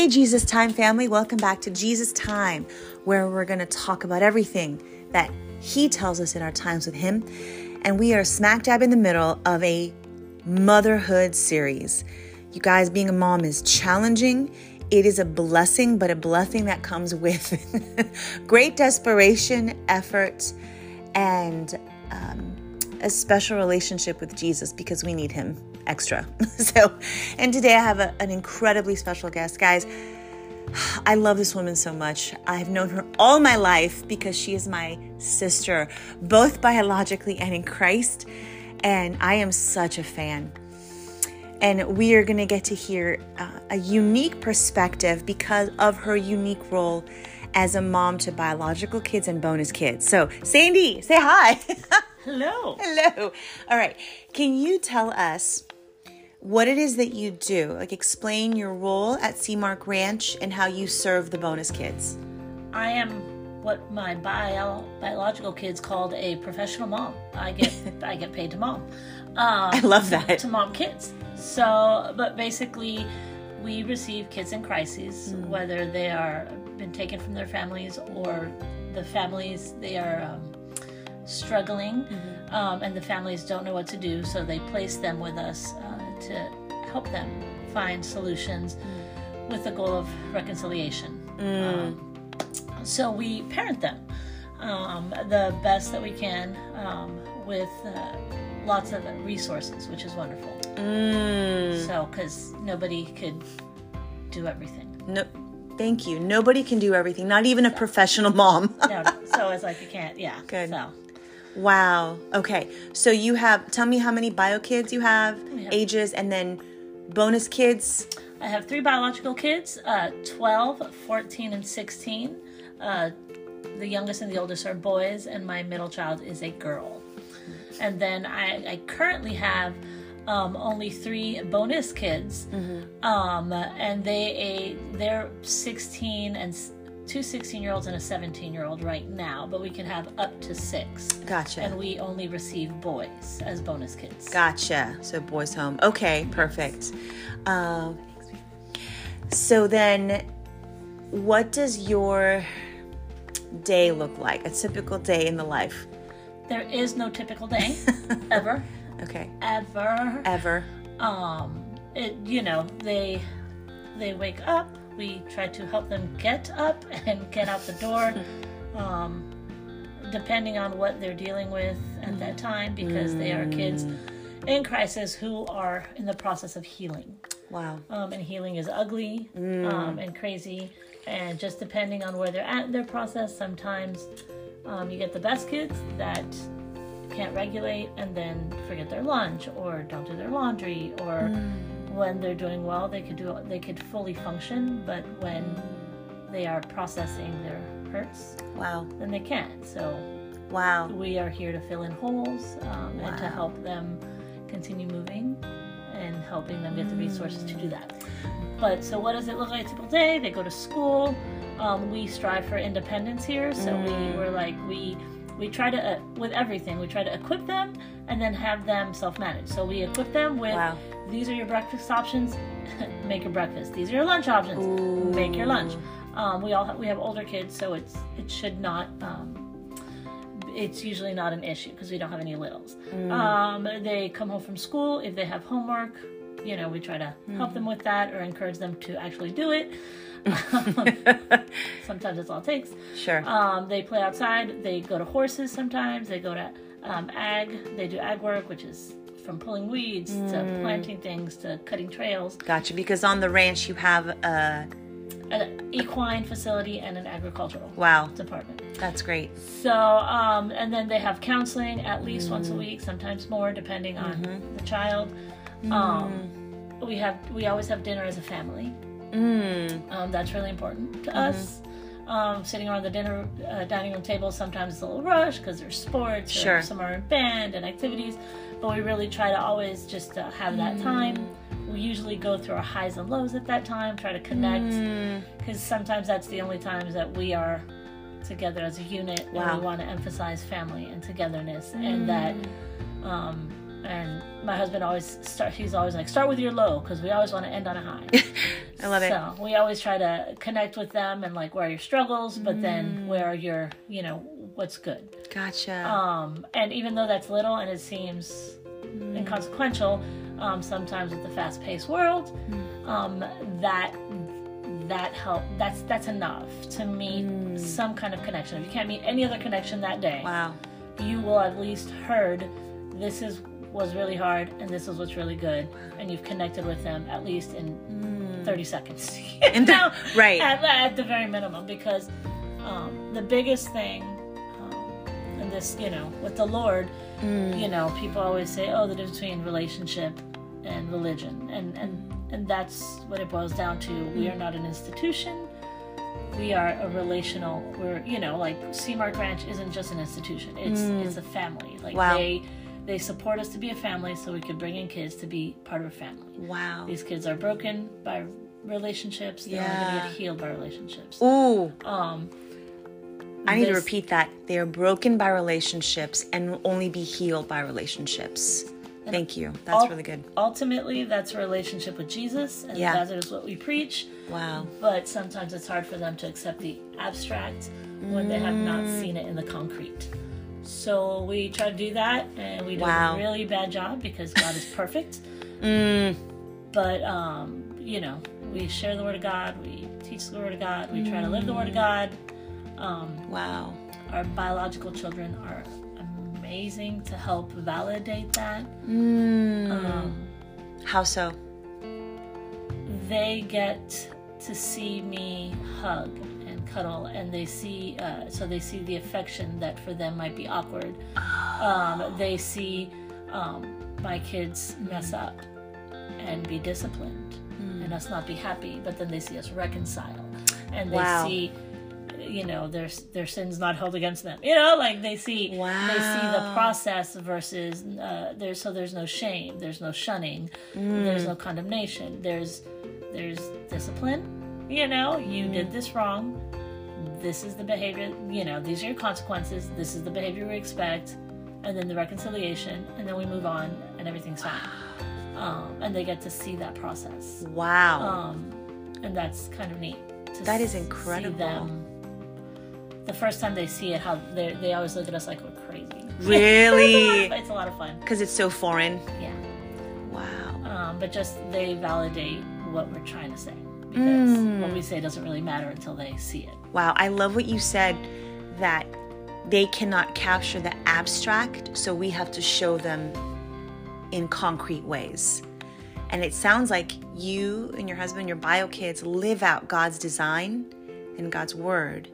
Hey, Jesus Time family, welcome back to Jesus Time, where we're going to talk about everything that He tells us in our times with Him. And we are smack dab in the middle of a motherhood series. You guys, being a mom is challenging. It is a blessing, but a blessing that comes with great desperation, effort, and um, a special relationship with Jesus because we need Him extra. so, and today I have a, an incredibly special guest. Guys, I love this woman so much. I've known her all my life because she is my sister, both biologically and in Christ. And I am such a fan. And we are going to get to hear uh, a unique perspective because of her unique role as a mom to biological kids and bonus kids. So, Sandy, say hi. Hello. Hello. All right. Can you tell us what it is that you do. Like, explain your role at Seamark Ranch and how you serve the bonus kids. I am what my bio, biological kids called a professional mom. I get I get paid to mom. Um, I love that to mom kids. So, but basically, we receive kids in crises, mm. whether they are been taken from their families or the families they are um, struggling, mm-hmm. um, and the families don't know what to do, so they place them with us. To help them find solutions mm. with the goal of reconciliation. Mm. Um, so we parent them um, the best that we can um, with uh, lots of resources, which is wonderful. Mm. So, because nobody could do everything. No, thank you. Nobody can do everything, not even a professional mom. no, so it's like you can't. Yeah. Good. So Wow. Okay. So you have, tell me how many bio kids you have, ages, and then bonus kids. I have three biological kids uh, 12, 14, and 16. Uh, the youngest and the oldest are boys, and my middle child is a girl. And then I, I currently have um, only three bonus kids, mm-hmm. um, and they a, they're 16 and two 16 year olds and a 17 year old right now, but we can have up to six. Gotcha. And we only receive boys as bonus kids. Gotcha. So boys home. Okay, perfect. Um, so then, what does your day look like? A typical day in the life? There is no typical day, ever. Okay. Ever. Ever. Um, it you know they they wake up we try to help them get up and get out the door, um, depending on what they're dealing with at that time, because they are kids in crisis who are in the process of healing. Wow. Um, and healing is ugly mm. um, and crazy. And just depending on where they're at in their process, sometimes um, you get the best kids that can't regulate and then forget their lunch or don't do their laundry or. Mm when they're doing well, they could do they could fully function, but when they are processing their hurts, wow, then they can't. So, wow, we are here to fill in holes um, wow. and to help them continue moving and helping them get the resources to do that. But so, what does it look like a typical day? They go to school. Um, we strive for independence here, so mm. we were like we we try to uh, with everything we try to equip them and then have them self-manage so we equip them with wow. these are your breakfast options make your breakfast these are your lunch options Ooh. make your lunch um, we all have, we have older kids so it's it should not um, it's usually not an issue because we don't have any littles mm. um, they come home from school if they have homework you know we try to mm. help them with that or encourage them to actually do it sometimes that's all it takes. Sure. Um, they play outside. They go to horses sometimes. They go to um, ag. They do ag work, which is from pulling weeds mm. to planting things to cutting trails. Gotcha. Because on the ranch you have a an equine facility and an agricultural wow department. That's great. So, um, and then they have counseling at least mm. once a week, sometimes more, depending on mm-hmm. the child. Mm. Um, we have we always have dinner as a family. Mm. Um, that's really important to mm-hmm. us. Um, sitting around the dinner uh, dining room table, sometimes it's a little rush because there's sports, sure. or some are in band and activities, but we really try to always just uh, have that mm. time. We usually go through our highs and lows at that time, try to connect, because mm. sometimes that's the only times that we are together as a unit, wow. and we want to emphasize family and togetherness, and that mm. um, and my husband always start. He's always like, start with your low because we always want to end on a high. I love it. So we always try to connect with them and like where are your struggles, but then where are your you know what's good. Gotcha. Um, and even though that's little and it seems inconsequential, um, sometimes with the fast-paced world, um, that that help that's that's enough to meet some kind of connection. If you can't meet any other connection that day, wow. you will at least heard this is was really hard and this is what's really good, and you've connected with them at least in 30 seconds. The- Now, right. At, at the very minimum, because um, the biggest thing, um, and this, you know, with the Lord, you know, people always say, oh, the difference between relationship and religion. And, and, and that's what it boils down to. We are not an institution. We are a relational. We're you know like Seamark Ranch isn't just an institution. It's it's a family. Like Wow. they they support us to be a family, so we could bring in kids to be part of a family. Wow. These kids are broken by relationships. They're only Yeah. gonna get healed by relationships. Ooh, Um, I need to repeat that. They are broken by relationships and will only be healed by relationships. Thank you. That's ul- really good. Ultimately, that's a relationship with Jesus, and Yeah. that is what we preach. Wow. But sometimes it's hard for them to accept the abstract when they have not Mm. seen it in the concrete. So we try to do that, and we do Wow. a really bad job because God is perfect. Mm, But um, you know, we share the Word of God, we teach the Word of God, we try to live the Word of God. Um, wow. our biological children are amazing to help validate that. Mm, Um, how so? they get to see me hug cuddle, and they see uh, so they see the affection that for them might be awkward. Um, they see um, my kids mess up and be disciplined, and us not be happy, but then they see us reconcile, and they Wow. see. You know their their sins not held against them. You know, like they see they see the process versus uh, there's so there's no shame, there's no shunning, there's no condemnation. There's there's discipline. You know, you did this wrong. This is the behavior. You know, these are your consequences. This is the behavior we expect, and then the reconciliation, and then we move on, and everything's fine. Um, and they get to see that process, Wow. um, and that's kind of neat. To That is see incredible. them. The first time they see it, how they they always look at us like we're crazy. Really? it's a lot of fun. Because it's so foreign. Yeah. Wow. um, but just they validate what we're trying to say because Mm. what we say doesn't really matter until they see it. Wow. I love what you said that they cannot capture the abstract, so we have to show them in concrete ways. And it sounds like you and your husband, your bio kids, live out God's design and God's word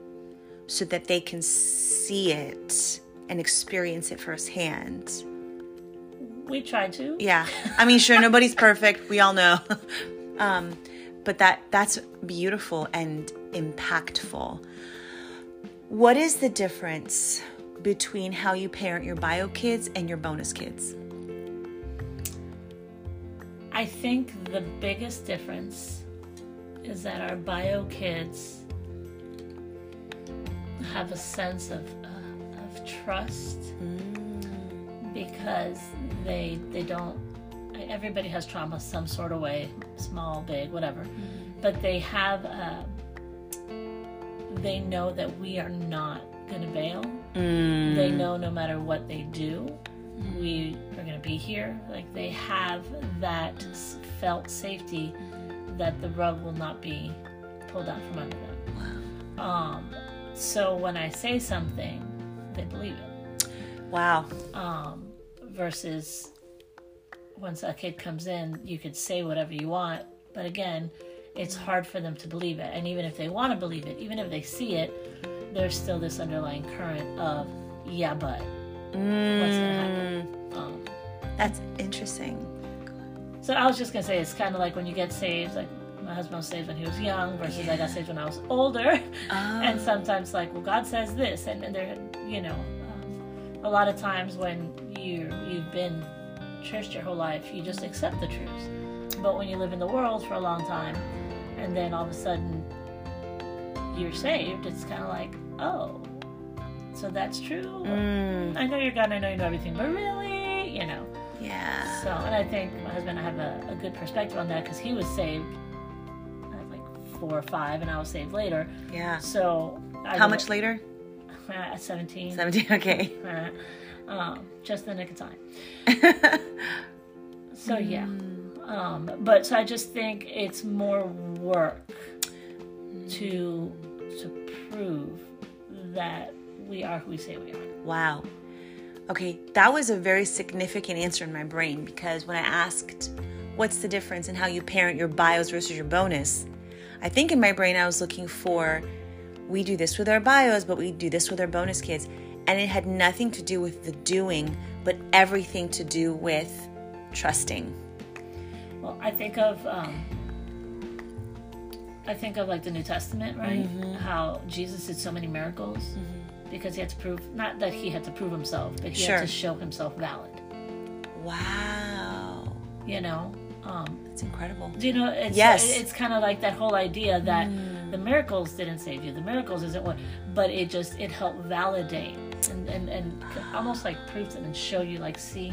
so that they can see it and experience it firsthand. We try to. Yeah. I mean, sure, nobody's perfect. We all know. um, but that that's beautiful and impactful. What is the difference between how you parent your bio kids and your bonus kids? I think the biggest difference is that our bio kids have a sense of, uh, of trust because they they don't everybody has trauma some sort of way small big whatever. But they have uh, they know that we are not going to bail. They know no matter what they do we are going to be here. Like they have that felt safety that the rug will not be pulled out from under them. Wow. um, so when i say something they believe it. Wow. um, versus once a kid comes in, you could say whatever you want, but again, it's hard for them to believe it. And even if they want to believe it, even if they see it, there's still this underlying current of, yeah, but what's going to happen? Um, That's interesting. so I was just going to say, it's kind of like when you get saved, like my husband was saved when he was young versus I got saved when I was older. and sometimes like well god says this and, and there you know um, a lot of times when you you've been churched your whole life you just accept the truths but when you live in the world for a long time and then all of a sudden you're saved it's kind of like oh so that's true Mm, i know you're god i know you know everything but really you know Yeah. So, and I think my husband, I have a, a good perspective on that because he was saved at like four or five, and I was saved later. Yeah. So, I How much later? At 17. 17. Okay. Uh, um, just the nick of time. So, yeah. Um, but so I just think it's more work to to prove that we are who we say we are. Wow. Okay, that was a very significant answer in my brain because when I asked what's the difference in how you parent your bios versus your bonus, I think in my brain I was looking for we do this with our bios, but we do this with our bonus kids. And it had nothing to do with the doing, but everything to do with trusting. Well, I think of um, I think of like the New Testament, right? How Jesus did so many miracles because he had to prove not that he had to prove himself, but he Sure. had to show himself valid. Wow. You know, um, That's incredible. do you know? It's, Yes. it's kind of like that whole idea that the miracles didn't save you. The miracles isn't what, but it just it helped validate and and, and almost like prove it and show you like, see,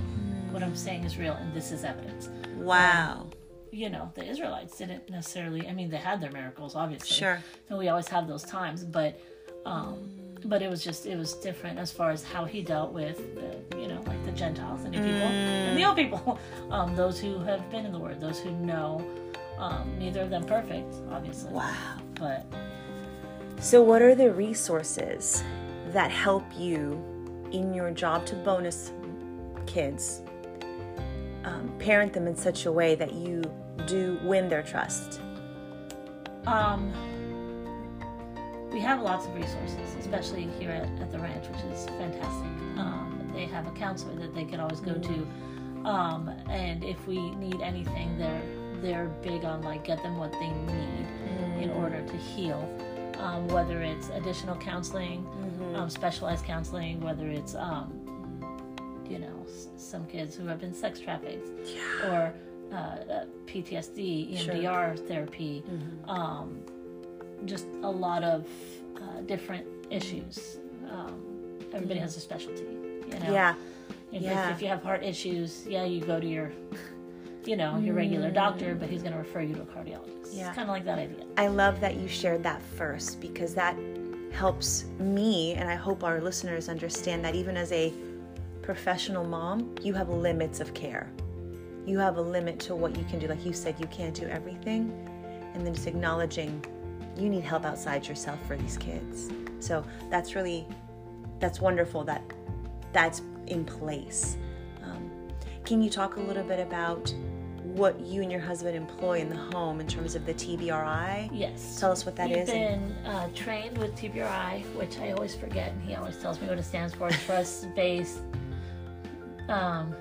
what I'm saying is real, and this is evidence. Wow. you know, the Israelites didn't necessarily. I mean, they had their miracles, obviously. Sure. And we always have those times, but, um, but it was just it was different as far as how he dealt with the, you know, like the Gentiles, and the new people, and the old people, um, those who have been in the Word, those who know. Um, neither of them perfect, obviously. Wow. But So, what are the resources that help you in your job to bonus kids um, parent them in such a way that you do win their trust? Um, we have lots of resources, especially here at, at the ranch, which is fantastic. Um, they have a counselor that they can always go to, um, and if we need anything, they're they're big on like get them what they need in order to heal. Um, whether it's additional counseling, um, specialized counseling, whether it's um, you know s- some kids who have been sex trafficked, or uh, uh, PTSD, EMDR therapy, um, just a lot of uh, different issues. Um, everybody has a specialty, you know. Yeah. If, yeah. if, if you have heart issues, yeah, you go to your, you know, your regular doctor, but he's going to refer you to a cardiologist. Yeah. It's kind of like that idea. I love that you shared that first because that helps me, and I hope our listeners understand that even as a professional mom, you have limits of care. You have a limit to what you can do. Like you said, you can't do everything. And then just acknowledging you need help outside yourself for these kids. So that's really, that's wonderful that that's in place. Um, can you talk a little bit about what you and your husband employ in the home in terms of the TBRI? Yes. Tell us what that We've is. been uh, trained with TBRI, which I always forget, and he always tells me what it stands for: trust-based, um,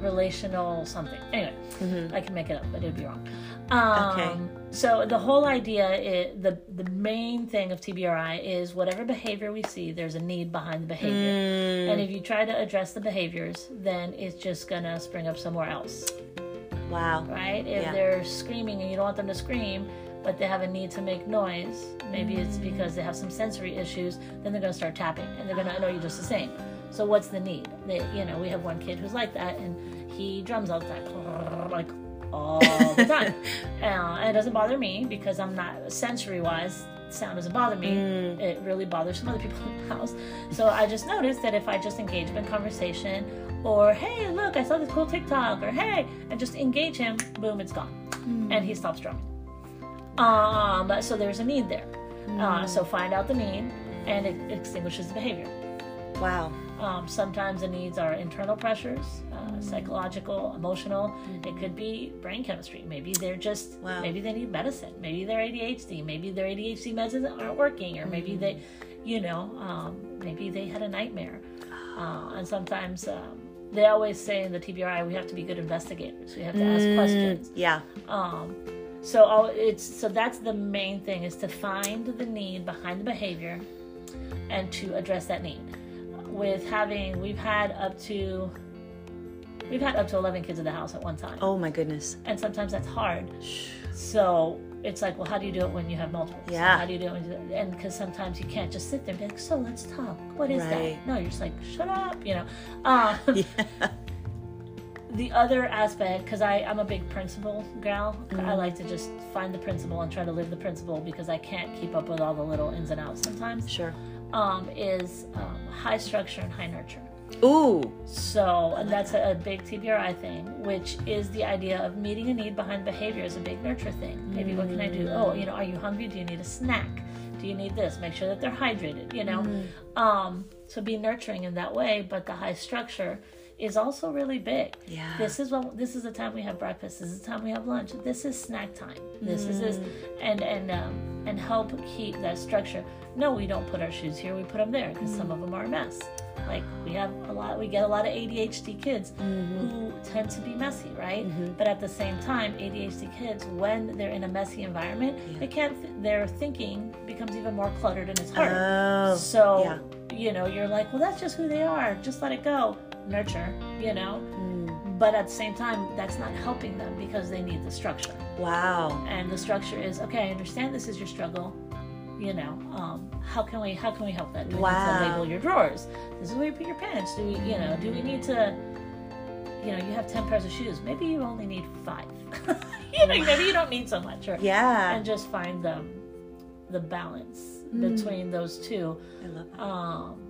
relational something. Anyway, I can make it up, but it'd be wrong. Um. Okay. So the whole idea, is, the the main thing of TBRI is whatever behavior we see, there's a need behind the behavior, Mm. and if you try to address the behaviors, then it's just gonna spring up somewhere else Wow. right? If Yeah. they're screaming and you don't want them to scream, but they have a need to make noise, maybe it's Mm. because they have some sensory issues, then they're going to start tapping and they're going to annoy you just the same. So what's the need? They, you know, we have one kid who's like that and he drums all the time, like all the time. uh, and it doesn't bother me because I'm not sensory wise. Sound doesn't bother me. Mm. It really bothers some other people in the house. So I just noticed that if I just engage him in conversation, or hey, look, I saw this cool TikTok, or hey, and just engage him, boom, it's gone, and he stops drumming. Um, so there's a need there. Uh, so find out the need, and it extinguishes the behavior. Wow. Um, sometimes the needs are internal pressures, uh, psychological, emotional. It could be brain chemistry. Maybe they're just, Wow. maybe they need medicine. Maybe they're ADHD. Maybe their ADHD meds aren't working, or maybe they, you know, um, maybe they had a nightmare. Uh, and sometimes um, they always say in the TBRI we have to be good investigators. We have to ask questions. Yeah. Um, so all, it's so that's the main thing is to find the need behind the behavior and to address that need. With having we've had up to we've had up to 11 kids in the house at one time. Oh my goodness. And sometimes that's hard. So it's like, well, how do you do it when you have multiple? So Yeah. how do you do it? When you, and because sometimes you can't just sit there and be like, so let's talk. What is Right. that? No, you're just like, shut up, you know. Um, Yeah. the other aspect, because I'm a big principle gal, I like to just find the principle and try to live the principle because I can't keep up with all the little ins and outs sometimes. Sure. Um, is um, high structure and high nurture. Ooh. So, and that's a, a big TBRI thing, which is the idea of meeting a need behind behavior is a big nurture thing. Maybe what can I do? Oh, you know, are you hungry? Do you need a snack? Do you need this? Make sure that they're hydrated, you know? Um, so be nurturing in that way, but the high structure is also really big. Yeah. This is what this is the time we have breakfast. This is the time we have lunch. This is snack time. This is this, mm. and and um, and help keep that structure. No, we don't put our shoes here. We put them there because some mm. of them are a mess. Like we have a lot, we get a lot of ADHD kids mm-hmm. who tend to be messy, right? Mm-hmm. But at the same time, ADHD kids, when they're in a messy environment, they can't. Th- their thinking becomes even more cluttered and it's hard. Oh. So, yeah. you know, you're like, well, that's just who they are. Just let it go. Nurture, you know? Mm. But at the same time, that's not helping them because they need the structure. Wow. And the structure is, okay, I understand this is your struggle. You know, um, how can we how can we help that? Do we need Wow. to label your drawers? This is where you put your pants. Do we, you know, do we need to you know, you have ten pairs of shoes. Maybe you only need five. you know, maybe you don't need so much. Or Yeah. and just find the the balance Mm. between those two I love that. um,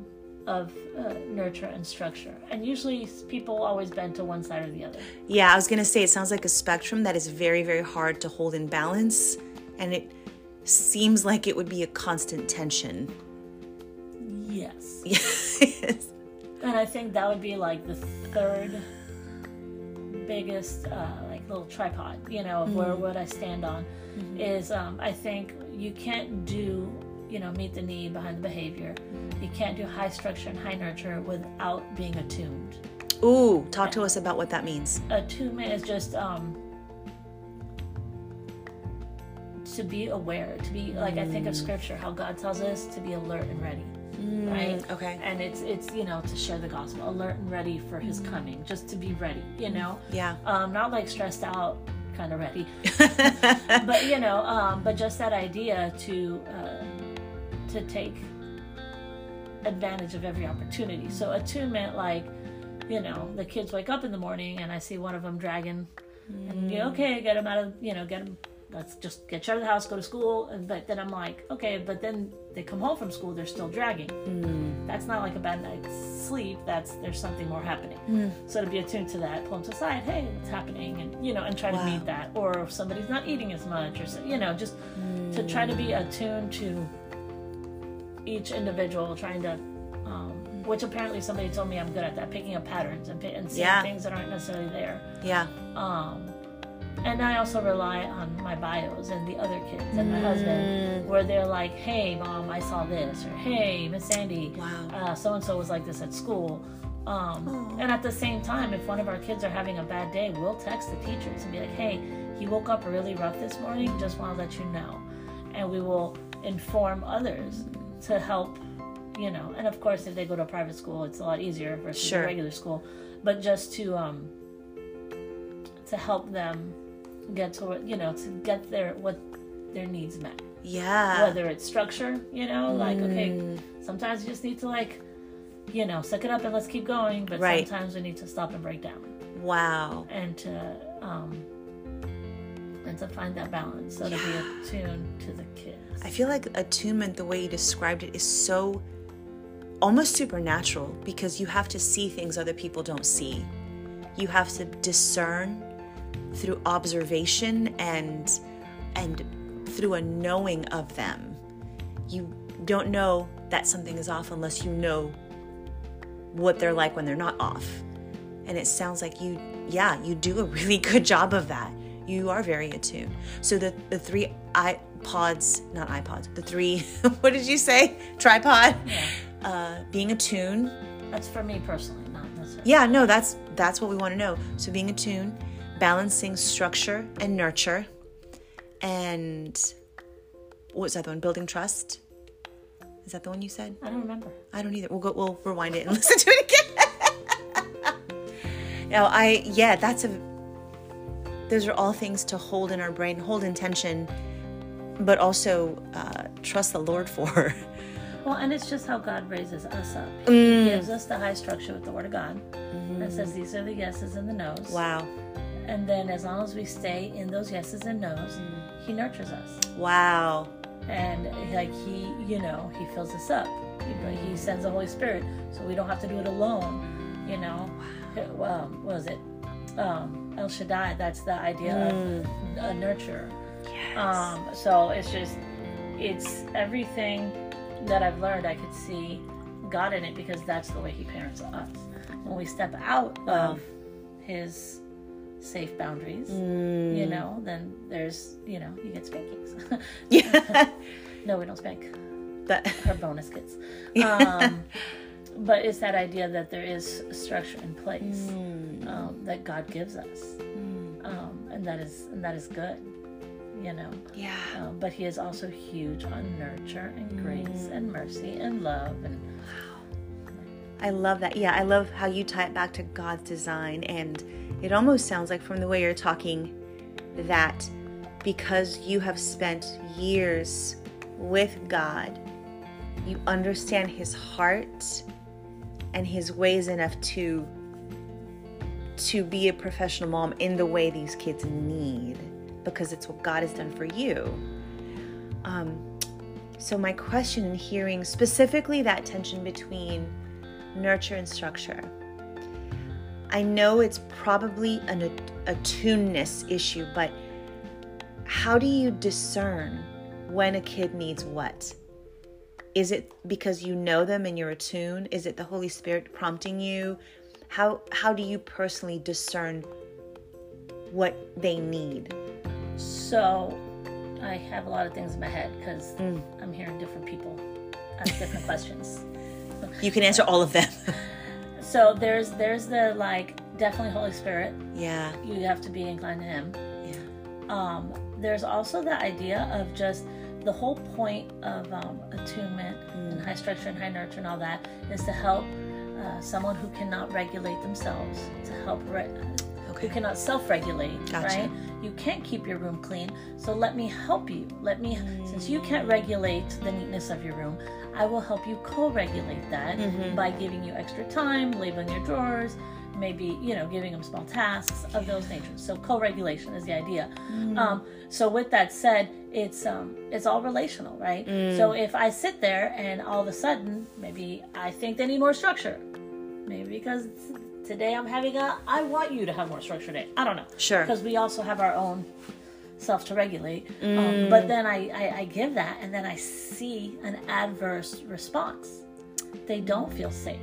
of uh, nurture and structure. And usually people always bend to one side or the other. Yeah, I was gonna say it sounds like a spectrum that is very, very hard to hold in balance, and it seems like it would be a constant tension. Yes. Yes. And I think that would be like the third biggest, uh, like little tripod, you know, of where would I stand on is um, I think you can't do, you know, meet the need behind the behavior. You can't do high structure and high nurture without being attuned. Ooh, talk to us about what that means. attunement is just um to be aware to be like i think of scripture how god tells us to be alert and ready right Mm, okay. and it's it's you know to share the gospel alert and ready for his coming just to be ready you know Yeah. um not like stressed out kind of ready but you know um but just that idea to uh to take advantage of every opportunity. So attunement like you know the kids wake up in the morning and i see one of them dragging and you know, mm. okay get them out of you know get them let's just get you out of the house go to school and but then i'm like okay but then they come home from school they're still dragging. Mm. That's not like a bad night's sleep that's there's something more happening. Mm. So to be attuned to that pull them to the side hey what's happening? and you know and try Wow. to meet that. Or if somebody's not eating as much or so, you know just to try to be attuned to each individual trying to um, which apparently somebody told me i'm good at that picking up patterns and, and seeing Yeah. things that aren't necessarily there Yeah. um, and I also rely on my bios and the other kids and my husband, where they're like, "Hey, mom, I saw this," or "Hey, Miss Sandy, so and so was like this at school." Um, and at the same time, if one of our kids are having a bad day, we'll text the teachers and be like, "Hey, he woke up really rough this morning. Just want to let you know," and we will inform others to help. You know, and of course, if they go to a private school, it's a lot easier versus Sure. a regular school. But just to um, to help them get to you know to get their what their needs met Yeah. whether it's structure you know like okay sometimes you just need to like you know suck it up and let's keep going but Right. sometimes we need to stop and break down Wow. and to um and to find that balance so to be attuned to the kids I feel like attunement, the way you described it, is so almost supernatural because you have to see things other people don't see. You have to discern through observation and and through a knowing of them. You don't know that something is off unless you know what they're like when they're not off. And it sounds like you, yeah, you do a really good job of that. You are very attuned. So the the three iPods, not iPods, the three, what did you say? Tripod. yeah Uh, being attuned. that's for me personally not necessarily Yeah, no, that's that's what we want to know. So being attuned, balancing structure and nurture, and what was that the one? Building trust. Is that the one you said? i don't remember I don't either. We'll go. We'll rewind it and listen to it again. now, I yeah, that's a. Those are all things to hold in our brain, hold intention, but also uh, trust the Lord for. Well, and it's just how God raises us up. Mm. He gives us the high structure with the Word of God that says these are the yeses and the nos. Mm-hmm. Wow. And then as long as we stay in those yeses and nos, Mm. He nurtures us. Wow. And like He, you know, He fills us up. He, he sends the Holy Spirit so we don't have to do it alone. You know, Well, what was it? Um, El Shaddai, that's the idea Mm. of a nurturer. Yes. Um, so it's just, it's everything that I've learned. I could see God in it because that's the way He parents us. When we step out of His safe boundaries, Mm. you know, then there's, you know, you get spankings. yeah. no, we don't spank. That, Our bonus kids. Um, but it's that idea that there is structure in place Mm. um, that God gives us, um, and that is and that is good, you know. yeah. Um, but he is also huge on nurture and grace and mercy and love and I love that. Yeah, I love how you tie it back to God's design. And it almost sounds like, from the way you're talking, that because you have spent years with God, you understand His heart and His ways enough to to be a professional mom in the way these kids need because it's what God has done for you. Um, so my question in hearing specifically that tension between nurture and structure. I know it's probably an attuneness issue, but how do you discern when a kid needs what? Is it because you know them and you're attuned? Is it the Holy Spirit prompting you? How how do you personally discern what they need? so I have a lot of things in my head because Mm. I'm hearing different people ask different questions. You can answer all of them. So there's there's the like definitely Holy Spirit. yeah. You have to be inclined to Him. Yeah. Um, there's also the idea of just the whole point of um, attunement and high structure and high nurture and all that is to help uh, someone who cannot regulate themselves to help re- Okay. who cannot self-regulate Gotcha. right you can't keep your room clean so let me help you let me since you can't regulate the neatness of your room i will help you co-regulate that Mm-hmm. by giving you extra time labeling your drawers maybe you know giving them small tasks of those natures. So co-regulation is the idea. Mm. um, so with that said it's um, it's all relational right? So if i sit there and all of a sudden maybe i think they need more structure. Maybe because today i'm having a i want you to have more structure day i don't know. Sure. because we also have our own self to regulate. Um, but then I, I i give that and then i see an adverse response. They don't feel safe.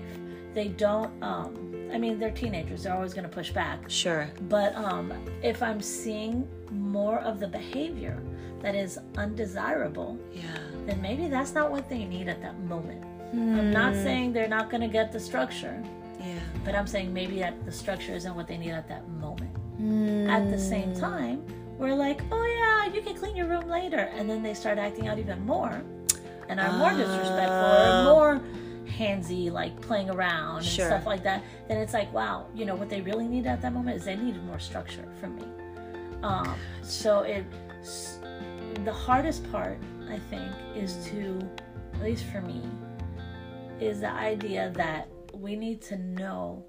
They don't um i mean they're teenagers they're always going to push back Sure. but um, if I'm seeing more of the behavior that is undesirable, Yeah. then maybe that's not what they need at that moment. I'm not Hmm. saying they're not going to get the structure, Yeah. but I'm saying maybe that the structure isn't what they need at that moment. Hmm. At the same time, we're like, oh yeah, you can clean your room later, and then they start acting out even more, and are more disrespectful or more handsy, like playing around and Sure. stuff like that. Then it's like, wow, you know what they really need at that moment is they needed more structure from me. Um, so it, the hardest part, I think, is to, at least for me, is the idea that we need to know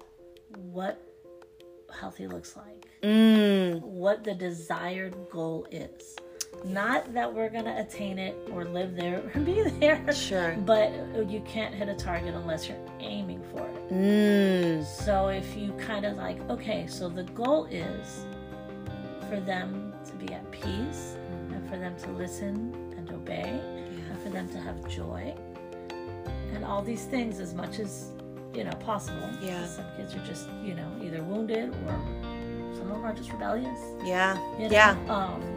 what healthy looks like Mm. what the desired goal is. Not that we're going to attain it or live there or be there. Sure. But you can't hit a target unless you're aiming for it. Mm. So if you kind of like, okay, so the goal is for them to be at peace and for them to listen and obey and for them to have joy and all these things as much as you know possible. Yeah. Some kids are just you know either wounded or some of them are just rebellious. Yeah. You know? Yeah. Um,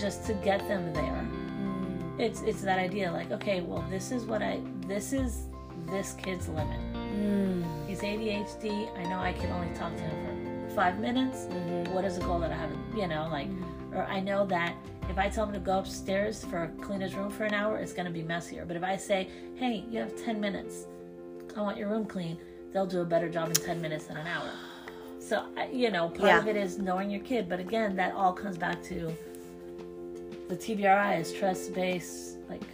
just to get them there. Mm. It's it's that idea like okay, well this is what I this is this kid's limit. Mm. He's ADHD. I know I can only talk to him for five minutes. Mm-hmm. What is a goal that I haven't, you know, like, or I know that if I tell him to go upstairs for clean his room for an hour, it's going to be messier. But if I say, hey, you have 10 minutes, I want your room clean, they'll do a better job in 10 minutes than an hour. So, you know, part Yeah. of it is knowing your kid. But again, that all comes back to the TBRI is trust based, like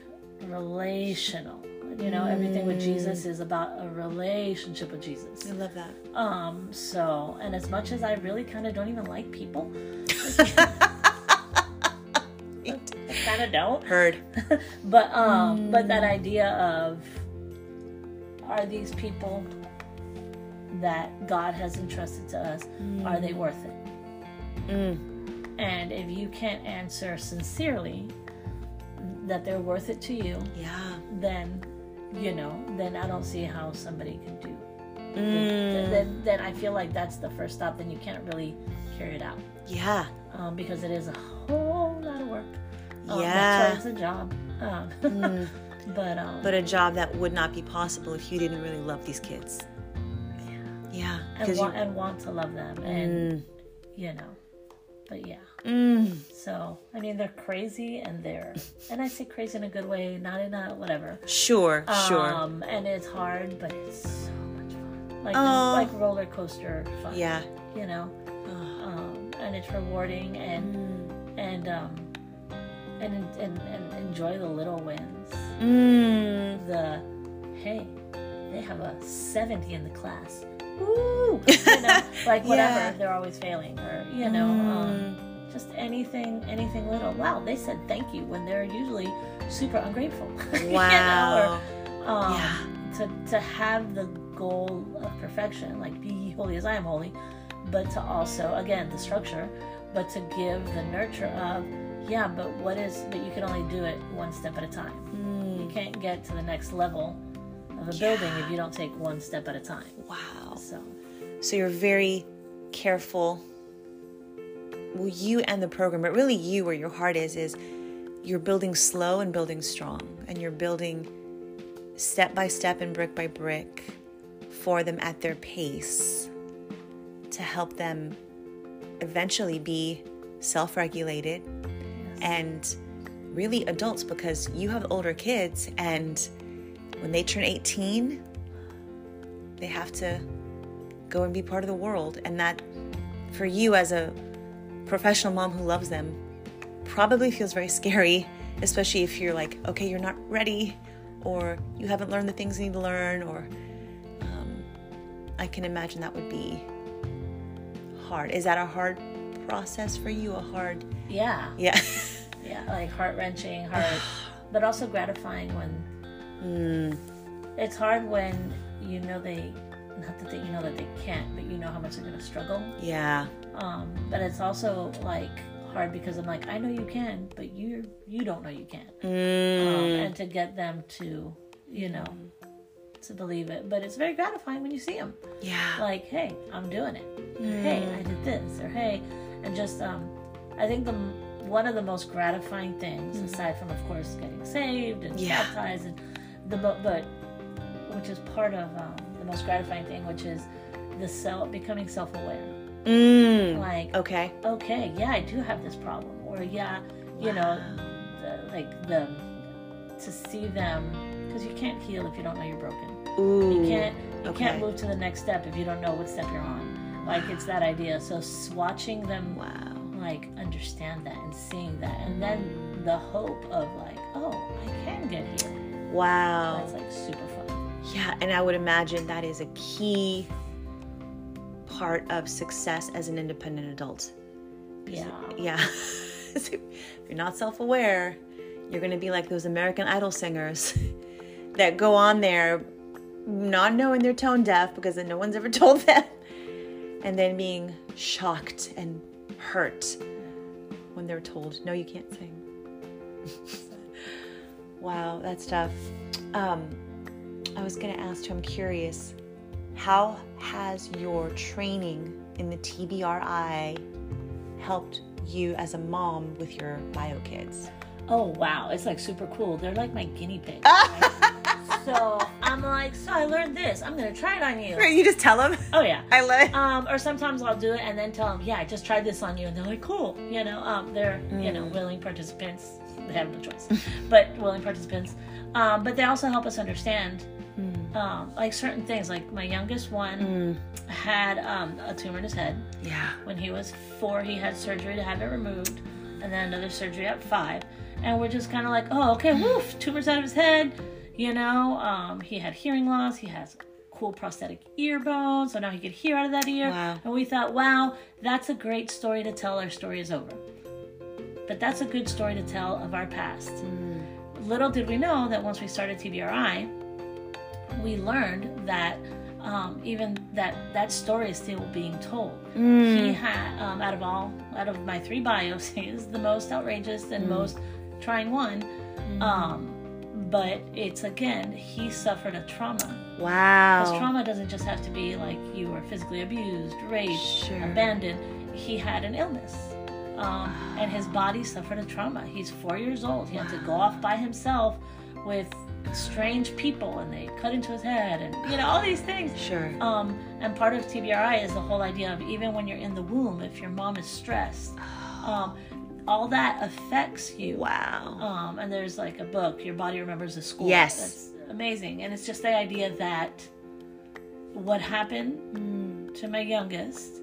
relational. You know, everything with Jesus is about a relationship with Jesus. I love that. Um, so, and as much as I really kind of don't even like people, I kind of don't. Heard. But um, but that idea of are these people that God has entrusted to us, are they worth it? Mm. And if you can't answer sincerely that they're worth it to you, Yeah. then you know, then I don't see how somebody can do. Mm. Then, then I feel like that's the first stop. Then you can't really carry it out Yeah. um, because it is a whole lot of work. Um, Yeah. that's why it's a job. Um, Mm. but um, But a job that would not be possible if you didn't really love these kids. Yeah. and, wa- you. and want to love them, and Mm. you know, but yeah. Mm. So I mean, they're crazy, and they're, and I say crazy in a good way, not in a whatever. Sure. Sure. Um, and it's hard, but it's so much fun. Like Aw. like roller coaster fun. yeah. You know, Oh. um, and it's rewarding, and Mm. and um, and, and and enjoy the little wins. Mm. The hey, they have a seventy in the class. Woo! You know, like whatever. Yeah. They're always failing, or you know. Um, Mm. just anything anything little wow they said thank you when they're usually super ungrateful You know, Wow. or, um, Yeah. to, to have the goal of perfection like be holy as i am holy but to also again the structure but to give the nurture of yeah but what is but you can only do it one step at a time you Mm. can't get to the next level of a building if you don't take one step at a time Wow. so So you're very careful. Well, you and the program, but really you, where your heart is, is you're building slow and building strong, and you're building step by step and brick by brick for them at their pace to help them eventually be self regulated and really adults because you have older kids, and when they turn 18, they have to go and be part of the world. And that, for you as a professional mom who loves them, probably feels very scary, especially if you're like, okay, you're not ready, or you haven't learned the things you need to learn, or um, I can imagine that would be hard. Is that a hard process for you? A hard, yeah yeah. yeah like heart-wrenching hard but also gratifying when mm, it's hard when you know they not that they, you know that they can't but you know how much they're going to struggle. Yeah. um, but it's also like hard because i'm like i know you can but you you don't know you can um, Mm, and to get them to you know to believe it. But it's very gratifying when you see them yeah. like hey i'm doing it. Hey i did this or hey and just um i think the one of the most gratifying things aside from of course getting saved and Yeah. baptized and the mo- but which is part of um, the most gratifying thing which is the self becoming self-aware Mm, like okay. okay yeah i do have this problem or yeah you know the, like the to see them because you can't heal if you don't know you're broken Ooh. you can't you okay. can't move to the next step if you don't know what step you're on like it's that idea so s- watching them Wow. like understand that and seeing that and then the hope of like oh i can get here Wow. that's like super fun Yeah, and I would imagine that is a key part of success as an independent adult. yeah Yeah. if you're not self aware, you're going to be like those American Idol singers that go on there not knowing they're tone deaf because no one's ever told them, and then being shocked and hurt when they're told, no, you can't sing. Wow, that's tough. Um, I was going to ask you, I'm curious, how has your training in the TBRI helped you as a mom with your bio kids? oh wow it's like super cool they're like my guinea pigs right? so i'm like so i learned this i'm gonna try it on you You just tell them. oh yeah I love it. Um, or sometimes I'll do it and then tell them, yeah, I just tried this on you, and they're like, cool, you know. Um, they're you know willing participants. They have no choice, but willing participants. Um, but they also help us understand, um, like certain things. Like my youngest one had um, a tumor in his head. Yeah. When he was four, he had surgery to have it removed, and then another surgery at five. and we're just kind of like, oh, okay, woof, tumors out of his head. You know, um, he had hearing loss. He has cool prosthetic ear bone, so now he could hear out of that ear. Wow. And we thought, wow, that's a great story to tell. Our story is over. But that's a good story to tell of our past. Little did we know that once we started TBRI, we learned that um, even that that story is still being told. He had, um, out of all, out of my three bios, he is the most outrageous and most trying one. Um, but it's again, he suffered a trauma. Wow. Because trauma doesn't just have to be like you were physically abused, raped, Sure. abandoned. He had an illness. Um, and his body suffered a trauma. He's four years old. He had to go off by himself with strange people and they cut into his head and you know all these things Sure. um, and part of TBRI is the whole idea of even when you're in the womb, if your mom is stressed, um, all that affects you. Wow. Um, and there's like a book, Your Body Remembers the Score. Yes. That's amazing. And it's just the idea that what happened Mm. to my youngest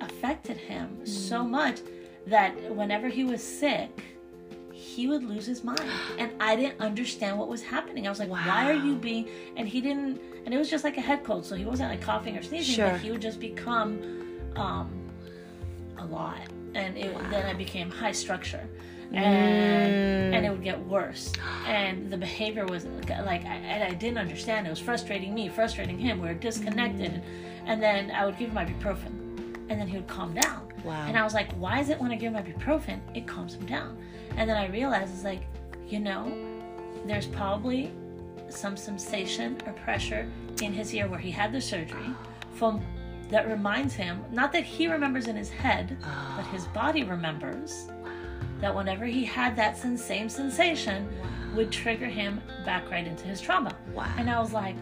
affected him so much that whenever he was sick, he would lose his mind. And I didn't understand what was happening. I was like, why are you being. And he didn't. And it was just like a head cold. So he wasn't like coughing or sneezing, Sure. but he would just become um, a lot. And it, then I became high structure. And, and it would get worse. And the behavior was like, I, and I didn't understand. It was frustrating me, frustrating him. We were disconnected. And then I would give him ibuprofen. And then he would calm down. Wow. And I was like, why is it when I give him ibuprofen, it calms him down? And then I realized it's like, you know, there's probably some sensation or pressure in his ear where he had the surgery from that reminds him not that he remembers in his head but his oh. body remembers that whenever he had that same sensation would trigger him back right into his trauma Wow. and i was like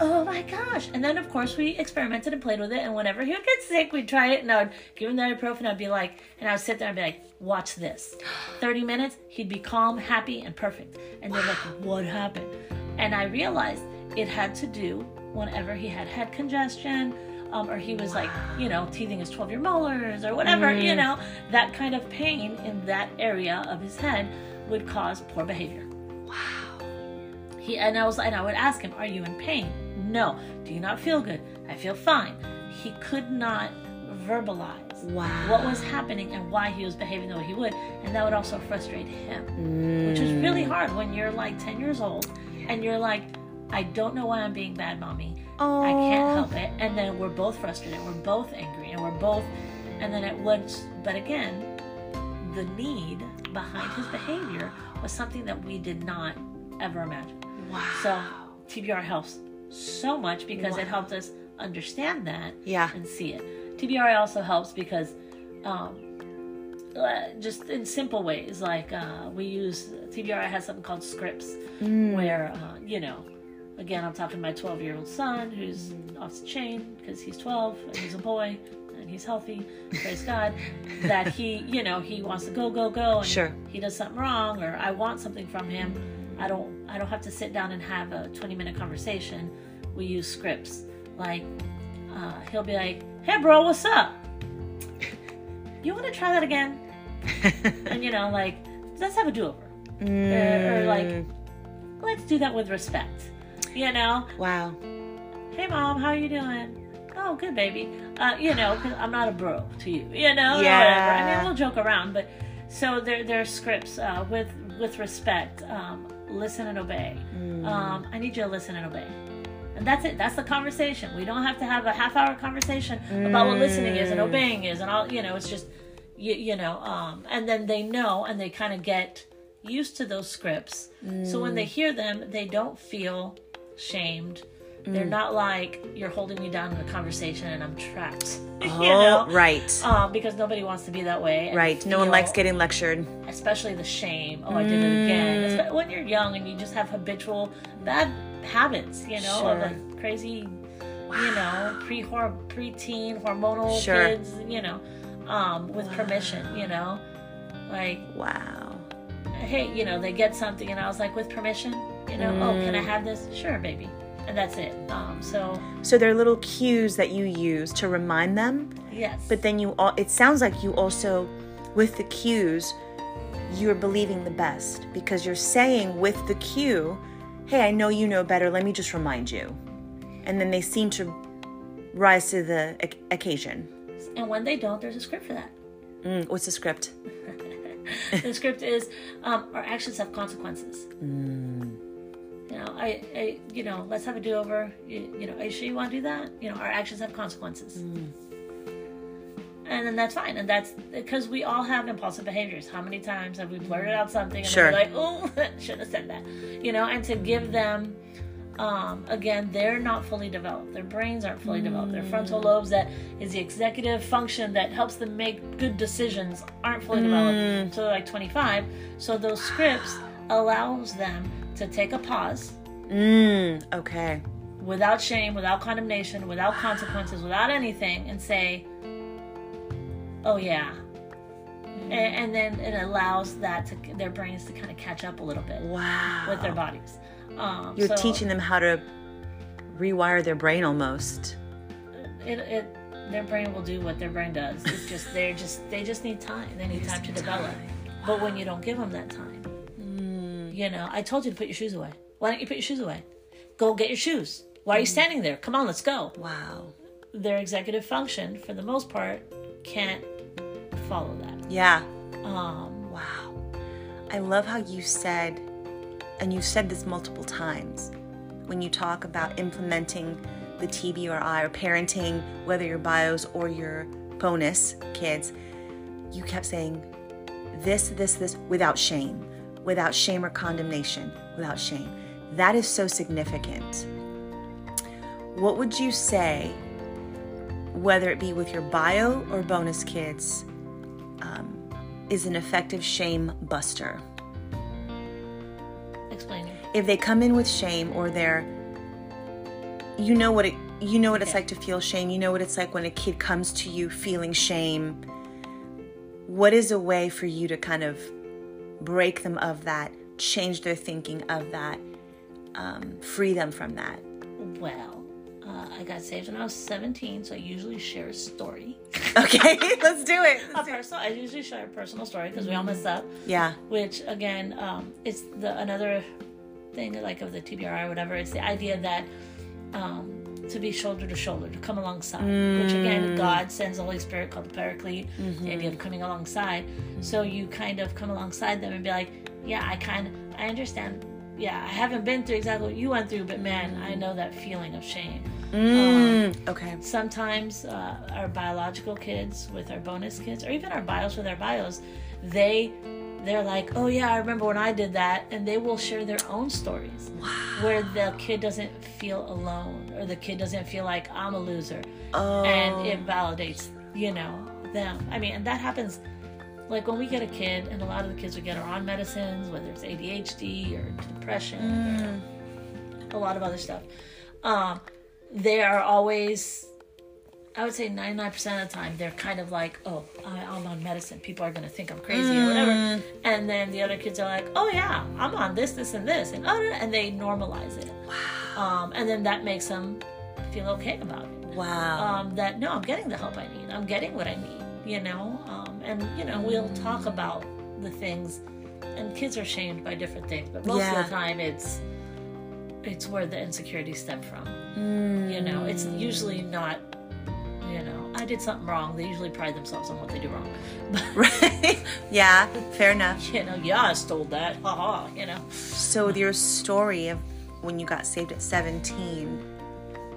oh my gosh. And then of course we experimented and played with it and whenever he would get sick we'd try it and i would give him the ibuprofen i'd be like and i would sit there and be like watch this. 30 minutes he'd be calm happy and perfect. And they're like what happened? And i realized it had to do whenever he had head congestion um, or he was like you know teething his 12 year molars or whatever you know? That kind of pain in that area of his head would cause poor behavior. Wow. he and I was and I would ask him, "Are you in pain?" No. Do you not feel good? I feel fine. He could not verbalize Wow. what was happening and why he was behaving the way he would, and that would also frustrate him, which is mm. really hard when you're like 10 years old and you're like, "I don't know why I'm being bad, mommy. I can't help it." And then we're both frustrated, we're both angry, and we're both, and then it was, but again, the need behind his behavior was something that we did not ever imagine. Wow. So TBR helps so much because it Wow. helped us understand that Yeah. and see it. TBR also helps because um, uh, just in simple ways, like uh, we use TBR has something called scripts where uh, you know. Again, I'm talking to my 12 year old son who's off the chain because he's 12 and he's a boy and he's healthy. Praise God. That he, you know, he wants to go, go, go. And Sure. He does something wrong or I want something from him. I don't I don't have to sit down and have a 20 minute conversation. We use scripts. Like uh, he'll be like, "Hey bro, what's up? You want to try that again?" and you know, like, let's have a do-over. Or, or like, let's do that with respect. You know, Wow. hey mom, how are you doing? Oh, good baby. Uh, you know, 'cause I'm not a bro to you. You know, Yeah. whatever. I mean, we'll joke around, but so there there are scripts uh, with with respect. Um, listen and obey. Um, I need you to listen and obey. And that's it. That's the conversation. We don't have to have a half hour conversation about what listening is and obeying is and all. You know, it's just you, you know. Um, and then they know and they kind of get used to those scripts. So when they hear them, they don't feel shamed. They're not like you're holding me down in a conversation and I'm trapped. you Oh, know, right. um, because nobody wants to be that way. Right. No one likes getting lectured. especially the shame. Oh, I did it again. Mm. Espe- When you're young and you just have habitual bad habits, you know, of like crazy, you know, pre pre-teen hormonal Sure. kids, you know, um, with permission, you know, like Wow. hey, you know, they get something, and I was like, with permission, you know, oh, can Mm. I have this? Sure, baby, that's it. Um, so So there are little cues that you use to remind them, yes, but then you all it sounds like you also with the cues you're believing the best because you're saying with the cue, hey, I know you know better, let me just remind you. And then they seem to rise to the occasion. And when they don't, there's a script for that. Mm, what's the script? the script is um, our actions have consequences. Mm. Know, I, I, you know, let's have a do-over. You, you know, are you sure you want to do that? You know, our actions have consequences. Mm. And then that's fine, and that's because we all have impulsive behaviors. How many times have we blurted out something and Sure. we're like, "Oh, should have said that," you know? And to give them, um, again, they're not fully developed. Their brains aren't fully developed. Their frontal lobes, that is the executive function that helps them make good decisions, aren't fully developed until they're like 25. So those scripts allows them to take a pause Mm, okay. without shame, without condemnation, without consequences, without anything, and say, "Oh yeah," and, and then it allows that to their brains to kind of catch up a little bit Wow. with their bodies. Um, You're so teaching them how to rewire their brain almost. it, it. Their brain will do what their brain does. It's just they're just they just need time. They need time to develop. But when you don't give them that time, Mm. You know, I told you to put your shoes away. Why don't you put your shoes away? Go get your shoes. Why are you standing there? Come on, let's go. Wow. their executive function, for the most part, can't follow that. Yeah. Um, Wow. I love how you said, and you've said this multiple times, when you talk about implementing the TBRI or parenting, whether your bios or your bonus kids, you kept saying this, this, this without shame, without shame or condemnation, without shame. That is so significant. What would you say, whether it be with your bio or bonus kids, um, is an effective shame buster? explain it. if they come in with shame or they're you know what it you know what it's like to feel shame you know what it's like when a kid comes to you feeling shame what is a way for you to kind of break them of that change their thinking of that um, free them from that Well, uh, I got saved when I was 17, so I usually share a story. okay let's do it A personal, I usually share a personal story because we all mess up. yeah Which again, um, it's the another thing like of the TBRI or whatever. It's the idea that um, to be shoulder to shoulder, to come alongside. Which again, God sends the Holy Spirit called the Paraclete. The idea of coming alongside. So you kind of come alongside them and be like, yeah, I kind of, I understand. Yeah, I haven't been through exactly what you went through, but man, I know that feeling of shame. Mm, okay sometimes uh, our biological kids with our bonus kids or even our bios with our bios they they're like oh yeah i remember when i did that and they will share their own stories where the kid doesn't feel alone or the kid doesn't feel like i'm a loser. Oh. and it validates you know them. I mean and that happens like when we get a kid and a lot of the kids we get are on medicines whether it's adhd or depression or a lot of other stuff um, they are always i would say 99% of the time they're kind of like oh I, i'm on medicine people are going to think i'm crazy or whatever and then the other kids are like oh yeah i'm on this this and this and oh and they normalize it um, and then that makes them feel okay about it wow um, that no, I'm getting the help I need. I'm getting what I need, you know. Um, and you know, we'll talk about the things, and kids are shamed by different things, but most Yeah. of the time it's it's where the insecurities stem from. Mm. You know, it's usually not. You know, I did something wrong. They usually pride themselves on what they do wrong. Right yeah fair enough you know, yeah, I stole that. Ha ha. You know. So, with your story of when you got saved at 17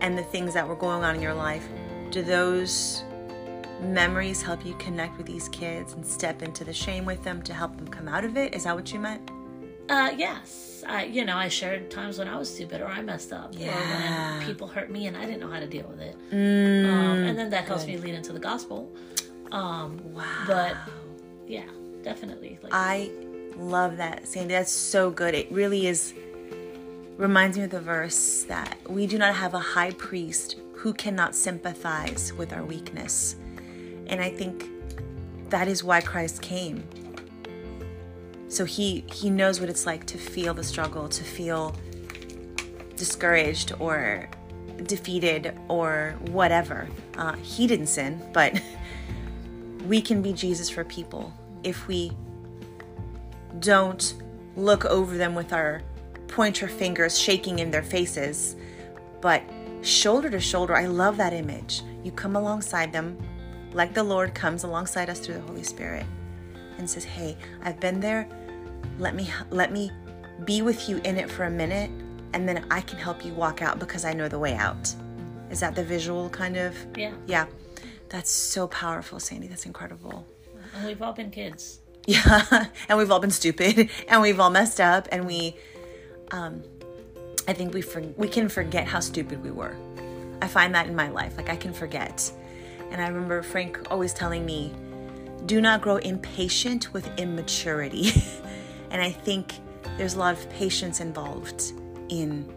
and the things that were going on in your life, do those memories help you connect with these kids and step into the shame with them to help them come out of it? Is that what you meant? Uh, yes. I, you know, I shared times when I was stupid or I messed up, or when people hurt me and I didn't know how to deal with it. Mm, um, and then that helps me lead into the gospel. Um, wow. but yeah, definitely. Like, I love that, Sandy. That's so good. It really is. Reminds me of the verse that we do not have a high priest who cannot sympathize with our weakness. And I think that is why Christ came. So he he knows what it's like to feel the struggle, to feel discouraged or defeated or whatever. Uh, he didn't sin, but we can be Jesus for people if we don't look over them with our pointer fingers shaking in their faces, but shoulder to shoulder. I love that image. You come alongside them like the Lord comes alongside us through the Holy Spirit and says, "Hey, I've been there. Let me let me be with you in it for a minute and then I can help you walk out because I know the way out." Is that the visual kind of? Yeah. Yeah. That's so powerful, Sandy. That's incredible. And we've all been kids. Yeah, and we've all been stupid, and we've all messed up, and we, um, I think we for, we can forget how stupid we were. I find that in my life, like I can forget, and I remember Frank always telling me, "Do not grow impatient with immaturity," and I think there's a lot of patience involved in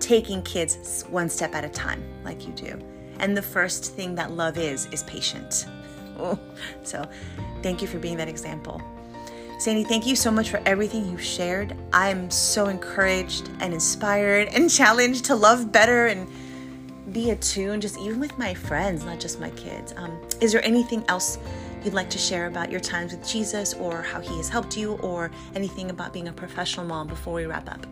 taking kids one step at a time, like you do. And the first thing that love is is patient. so thank you for being that example. Sandy, thank you so much for everything you shared. I'm so encouraged and inspired and challenged to love better and be attuned, just even with my friends, not just my kids. Um, is there anything else you'd like to share about your times with Jesus or how he has helped you or anything about being a professional mom before we wrap up?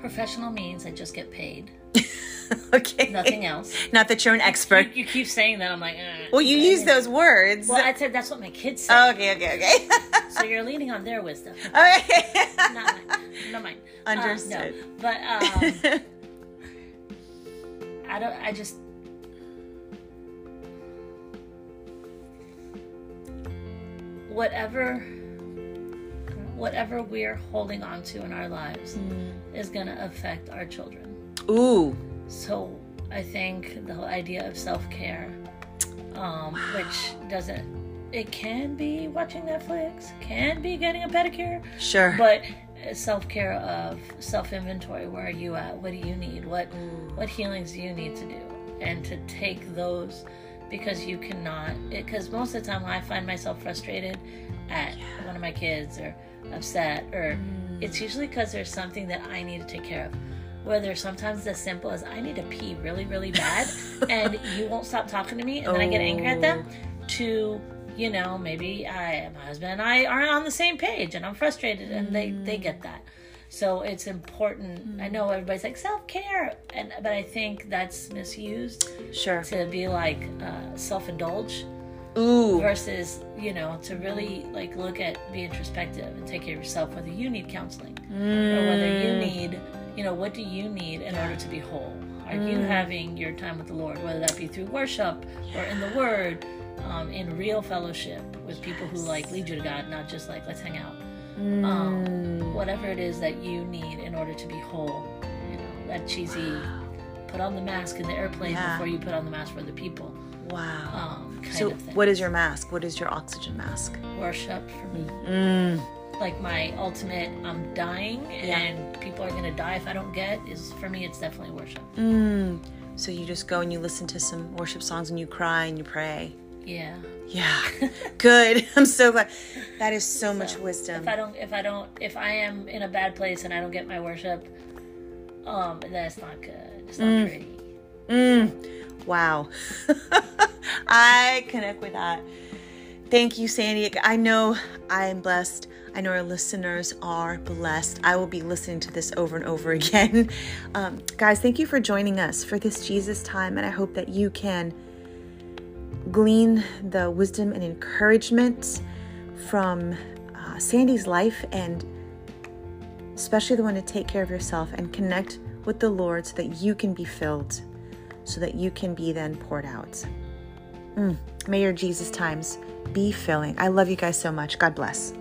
Professional means I just get paid. okay. Nothing else. Not that you're an expert. You keep saying that. I'm like, eh. Well, you use those words. Well, I said that's what my kids say. Oh, okay, okay, okay. so you're leaning on their wisdom. Okay. not mine. Not mine. Understood. Uh, no. But um, I don't. I just. Whatever, whatever we're holding on to in our lives Mm. is going to affect our children. Ooh. So I think the whole idea of self care, um, which doesn't, it can be watching Netflix, can be getting a pedicure, Sure. but self care of self inventory. Where are you at? What do you need? What what healings do you need to do? And to take those because you cannot. Because most of the time, when I find myself frustrated at one of my kids or upset, or mm. it's usually because there's something that I need to take care of whether sometimes as simple as I need to pee really, really bad and you won't stop talking to me and then I get angry at them oh. to, you know, maybe I my husband and I aren't on the same page and I'm frustrated and they, they get that. So it's important. I know everybody's like self care, and but I think that's misused Sure. to be like uh, self indulge Ooh. versus you know to really like look at be introspective and take care of yourself whether you need counseling or whether you need you know what do you need in order to be whole are you having your time with the lord whether that be through worship or in the word um, in real fellowship with people who like lead you to god not just like let's hang out um, whatever it is that you need in order to be whole you know that cheesy put on the mask in the airplane Yeah. before you put on the mask for other people Wow. um, kind So, what is your mask? What is your oxygen mask? worship for me. Mm. Like my ultimate, I'm dying Yeah. and people are gonna die if I don't get is for me. It's definitely worship. Mm. So you just go and you listen to some worship songs and you cry and you pray. Yeah. Yeah. Good. I'm so glad. That is so much wisdom. If I don't, if I don't, if I am in a bad place and I don't get my worship, um, that's not good. It's not pretty. Mm. Wow. I connect with that. Thank you, Sandy. I know I am blessed. I know our listeners are blessed. I will be listening to this over and over again. Um, guys, thank you for joining us for this Jesus time, and I hope that you can glean the wisdom and encouragement from uh, Sandy's life and especially the one to take care of yourself and connect with the Lord so that you can be filled, so that you can be then poured out. Mm. May your Jesus times be filling. I love you guys so much. God bless.